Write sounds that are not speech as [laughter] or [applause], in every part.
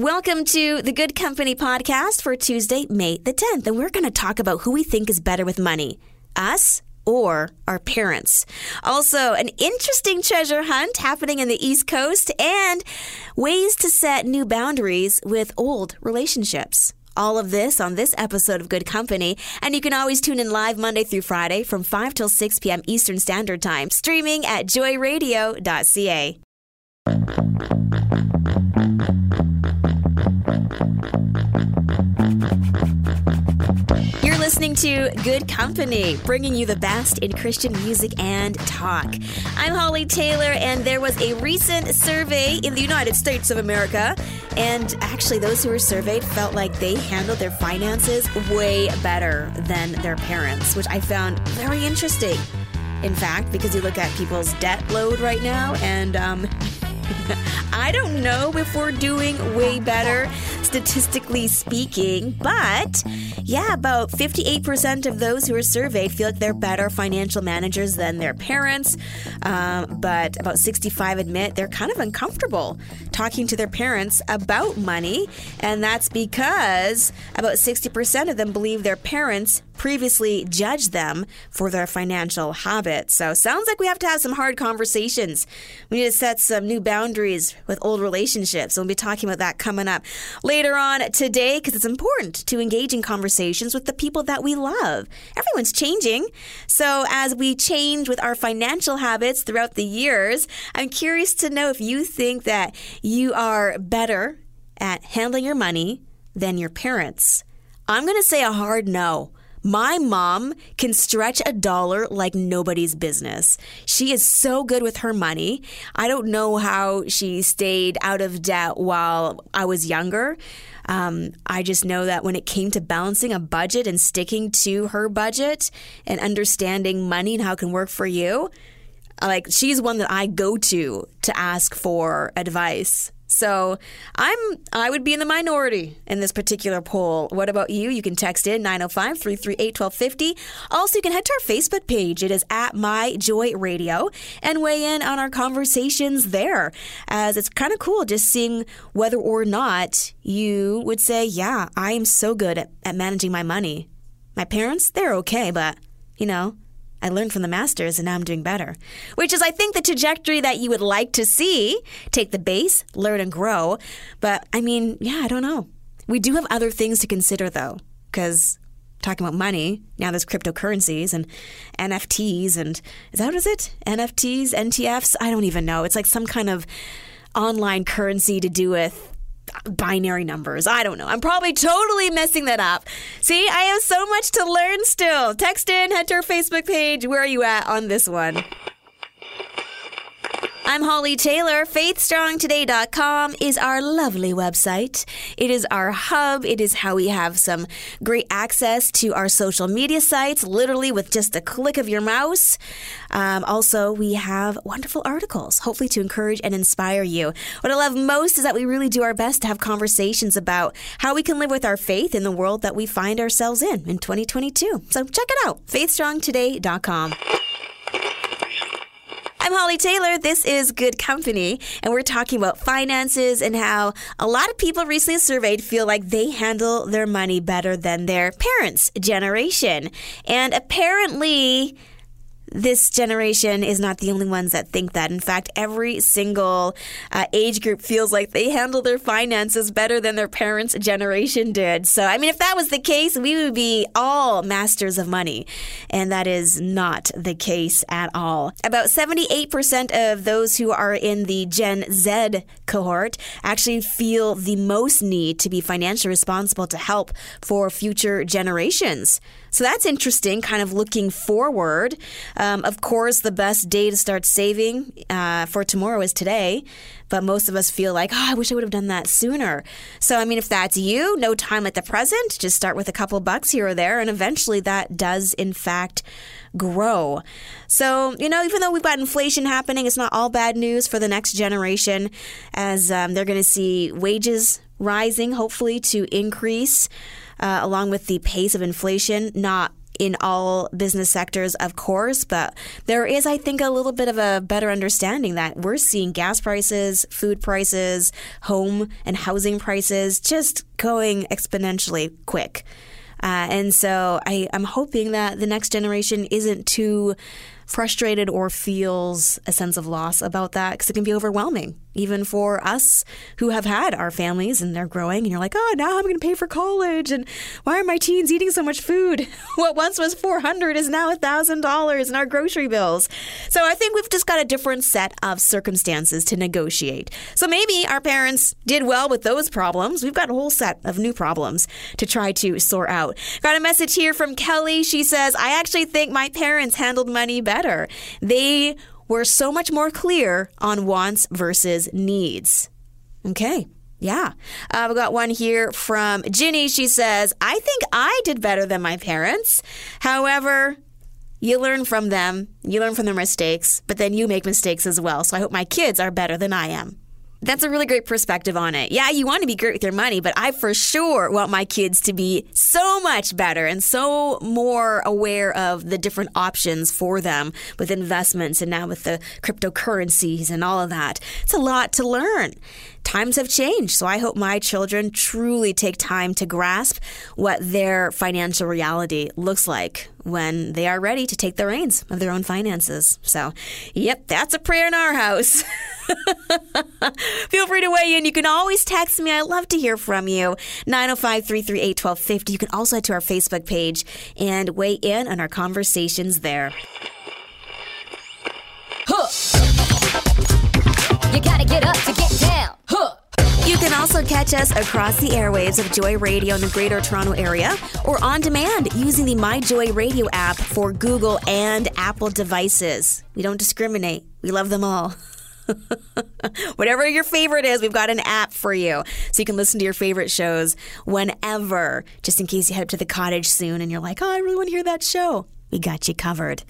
Welcome to the Good Company podcast for Tuesday, May the 10th. And we're going to talk about who we think is better with money us or our parents. Also, an interesting treasure hunt happening in the East Coast and ways to set new boundaries with old relationships. All of this on this episode of Good Company, and you can always tune in live Monday through Friday from 5 till 6 p.m. Eastern Standard Time, streaming at joyradio.ca. You're listening to Good Company, bringing you the best in Christian music and talk. I'm Holly Taylor, and there was a recent survey in the United States of America, and actually, those who were surveyed felt like they handled their finances way better than their parents, which I found very interesting. In fact, because you look at people's debt load right now, and um, [laughs] I don't know if we're doing way better statistically speaking, but yeah, about 58% of those who are surveyed feel like they're better financial managers than their parents. Um, but about 65 admit they're kind of uncomfortable talking to their parents about money. And that's because about 60% of them believe their parents previously judged them for their financial habits. So sounds like we have to have some hard conversations. We need to set some new boundaries with old relationships. We'll be talking about that coming up later on today because it's important to engage in conversations with the people that we love. Everyone's changing. So as we change with our financial habits throughout the years, I'm curious to know if you think that you are better at handling your money than your parents. I'm going to say a hard no. My mom can stretch a dollar like nobody's business. She is so good with her money. I don't know how she stayed out of debt while I was younger. Um, I just know that when it came to balancing a budget and sticking to her budget and understanding money and how it can work for you, like she's one that I go to to ask for advice. So I'm I would be in the minority in this particular poll. What about you? You can text in 905-338-1250. Also, you can head to our Facebook page. It is at My Joy Radio and weigh in on our conversations there. As it's kind of cool just seeing whether or not you would say, yeah, I am so good at, at managing my money. My parents, they're okay, but you know, I learned from the masters and now I'm doing better. Which is, I think, the trajectory that you would like to see. Take the base, learn and grow. But I mean, yeah, I don't know. We do have other things to consider though, because talking about money, now there's cryptocurrencies and NFTs and is that what is it? NFTs, NTFs? I don't even know. It's like some kind of online currency to do with binary numbers. I don't know. I'm probably totally messing that up. See, I have so much to learn still. Text in, head to our Facebook page. Where are you at on this one? I'm Holly Taylor. FaithStrongToday.com is our lovely website. It is our hub. It is how we have some great access to our social media sites, literally with just a click of your mouse. Um, also, we have wonderful articles, hopefully to encourage and inspire you. What I love most is that we really do our best to have conversations about how we can live with our faith in the world that we find ourselves in in 2022. So check it out, faithstrongtoday.com. I'm Holly Taylor. This is Good Company, and we're talking about finances and how a lot of people recently surveyed feel like they handle their money better than their parents' generation. And apparently, this generation is not the only ones that think that. In fact, every single uh, age group feels like they handle their finances better than their parents' generation did. So, I mean, if that was the case, we would be all masters of money. And that is not the case at all. About 78% of those who are in the Gen Z cohort actually feel the most need to be financially responsible to help for future generations. So that's interesting, kind of looking forward. Um, of course, the best day to start saving uh, for tomorrow is today, but most of us feel like, oh, I wish I would have done that sooner. So, I mean, if that's you, no time at the present, just start with a couple bucks here or there, and eventually that does, in fact, grow. So, you know, even though we've got inflation happening, it's not all bad news for the next generation as um, they're going to see wages rising, hopefully, to increase uh, along with the pace of inflation not in all business sectors, of course, but there is, I think, a little bit of a better understanding that we're seeing gas prices, food prices, home and housing prices just going exponentially quick. Uh, and so I, I'm hoping that the next generation isn't too frustrated or feels a sense of loss about that because it can be overwhelming, even for us who have had our families and they're growing. And you're like, oh, now I'm going to pay for college. And why are my teens eating so much food? [laughs] what once was 400 is now $1,000 in our grocery bills. So I think we've just got a different set of circumstances to negotiate. So maybe our parents did well with those problems. We've got a whole set of new problems to try to sort out. Got a message here from Kelly. She says, I actually think my parents handled money better. They were so much more clear on wants versus needs. Okay. Yeah. Uh, we got one here from Ginny. She says, I think I did better than my parents. However, you learn from them, you learn from their mistakes, but then you make mistakes as well. So I hope my kids are better than I am. That's a really great perspective on it. Yeah, you want to be great with your money, but I for sure want my kids to be so much better and so more aware of the different options for them with investments and now with the cryptocurrencies and all of that. It's a lot to learn times have changed. So I hope my children truly take time to grasp what their financial reality looks like when they are ready to take the reins of their own finances. So, yep, that's a prayer in our house. [laughs] [laughs] Feel free to weigh in. You can always text me. I love to hear from you. 905 338 1250. You can also head to our Facebook page and weigh in on our conversations there. Huh. You gotta get up to get down. Huh. You can also catch us across the airwaves of Joy Radio in the Greater Toronto Area or on demand using the My Joy Radio app for Google and Apple devices. We don't discriminate, we love them all. [laughs] [laughs] Whatever your favorite is, we've got an app for you. So you can listen to your favorite shows whenever, just in case you head up to the cottage soon and you're like, oh, I really want to hear that show we got you covered.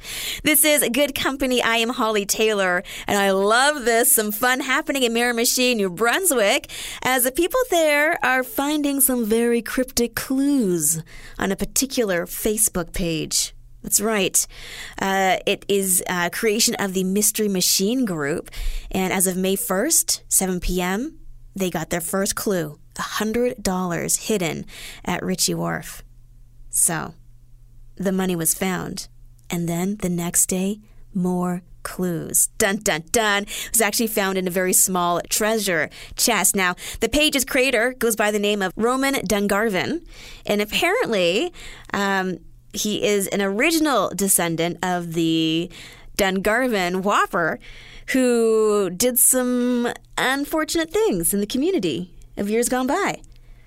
This is Good Company. I am Holly Taylor, and I love this. Some fun happening in Miramichi, New Brunswick, as the people there are finding some very cryptic clues on a particular Facebook page. That's right. Uh, it is a creation of the Mystery Machine Group, and as of May 1st, 7 p.m., they got their first clue $100 hidden at Ritchie Wharf. So, the money was found. And then the next day, more clues. Dun dun dun. It was actually found in a very small treasure chest. Now, the page's creator goes by the name of Roman Dungarvon, and apparently, um, he is an original descendant of the Dungarvon Whooper, who did some unfortunate things in the community of years gone by.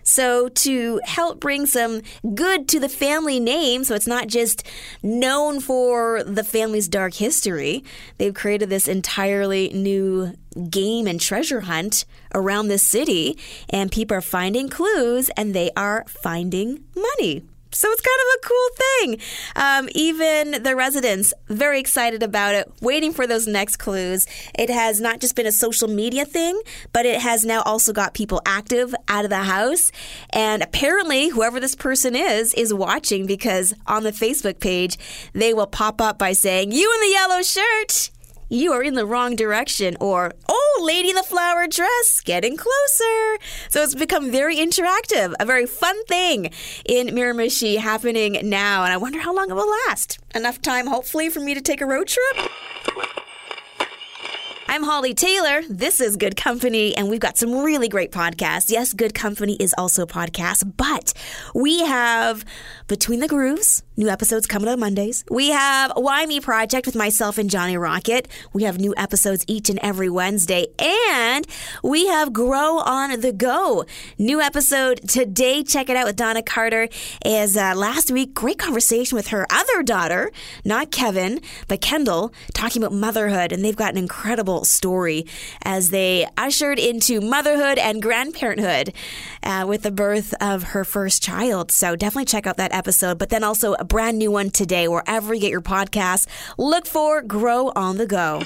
So, to help bring some good to the family name, so it's not just known for the family's dark history, they've created this entirely new game and treasure hunt around the city, and people are finding clues and they are finding money. So it's kind of a cool thing. Um, even the residents very excited about it, waiting for those next clues. It has not just been a social media thing, but it has now also got people active out of the house. And apparently, whoever this person is is watching because on the Facebook page they will pop up by saying, "You in the yellow shirt." You are in the wrong direction, or, oh, lady in the flower dress, getting closer. So it's become very interactive, a very fun thing in Miramichi happening now. And I wonder how long it will last. Enough time, hopefully, for me to take a road trip? I'm Holly Taylor. This is Good Company, and we've got some really great podcasts. Yes, Good Company is also a podcast, but we have Between the Grooves, new episodes coming on Mondays. We have Why Me Project with myself and Johnny Rocket. We have new episodes each and every Wednesday. And we have Grow on the Go. New episode today. Check it out with Donna Carter. As uh, last week, great conversation with her other daughter, not Kevin, but Kendall, talking about motherhood. And they've got an incredible story as they ushered into motherhood and grandparenthood uh, with the birth of her first child. So definitely check out that episode. But then also a brand new one today, wherever you get your podcasts. Look for Grow on the Go.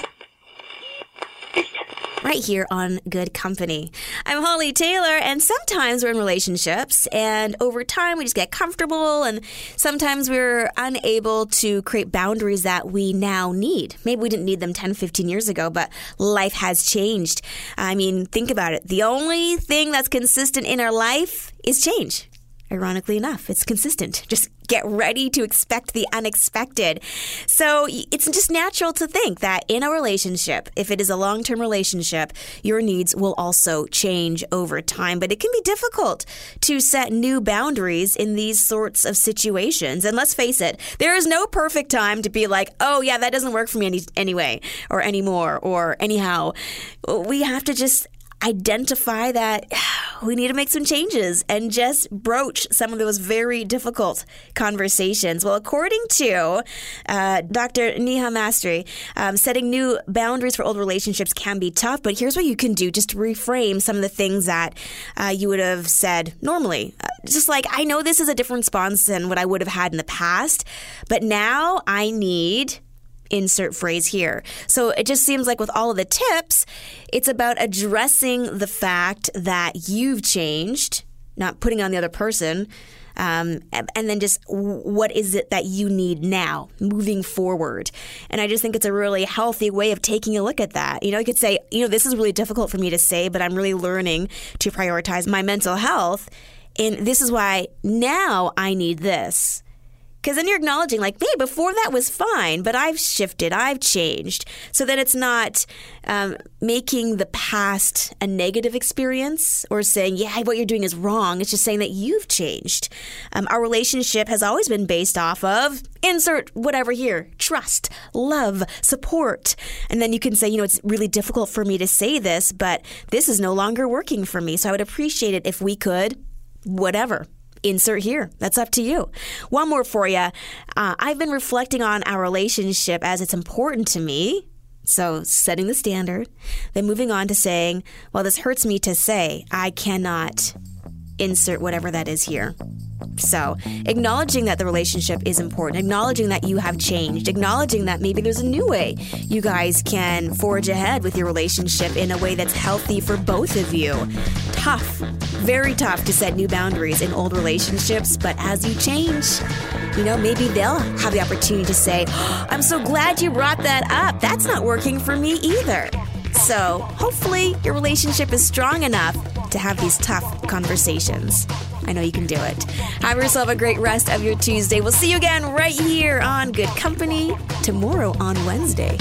Right here on Good Company. I'm Holly Taylor, and sometimes we're in relationships, and over time we just get comfortable, and sometimes we're unable to create boundaries that we now need. Maybe we didn't need them 10, 15 years ago, but life has changed. I mean, think about it. The only thing that's consistent in our life is change. Ironically enough, it's consistent. Just get ready to expect the unexpected. So it's just natural to think that in a relationship, if it is a long term relationship, your needs will also change over time. But it can be difficult to set new boundaries in these sorts of situations. And let's face it, there is no perfect time to be like, oh, yeah, that doesn't work for me any- anyway, or anymore, or anyhow. We have to just identify that [sighs] we need to make some changes and just broach some of those very difficult conversations. Well, according to uh, Dr. Neha Mastry, um, setting new boundaries for old relationships can be tough, but here's what you can do just to reframe some of the things that uh, you would have said normally. Uh, just like, I know this is a different response than what I would have had in the past, but now I need insert phrase here. So it just seems like with all of the tips, it's about addressing the fact that you've changed, not putting on the other person. Um, and then just what is it that you need now moving forward? And I just think it's a really healthy way of taking a look at that. You know, you could say, you know, this is really difficult for me to say, but I'm really learning to prioritize my mental health. And this is why now I need this. Because then you're acknowledging, like, hey, before that was fine, but I've shifted, I've changed. So that it's not um, making the past a negative experience or saying, yeah, what you're doing is wrong. It's just saying that you've changed. Um, our relationship has always been based off of insert whatever here trust, love, support. And then you can say, you know, it's really difficult for me to say this, but this is no longer working for me. So I would appreciate it if we could, whatever insert here. That's up to you. One more for you. Uh, I've been reflecting on our relationship as it's important to me. So, setting the standard, then moving on to saying, well, this hurts me to say, I cannot insert whatever that is here. So, acknowledging that the relationship is important, acknowledging that you have changed, acknowledging that maybe there's a new way you guys can forge ahead with your relationship in a way that's healthy for both of you. Tough, very tough to set new boundaries in old relationships, but as you change, you know, maybe they'll have the opportunity to say, oh, I'm so glad you brought that up. That's not working for me either. So, hopefully, your relationship is strong enough to have these tough conversations. I know you can do it. Have yourself a great rest of your Tuesday. We'll see you again right here on Good Company tomorrow on Wednesday.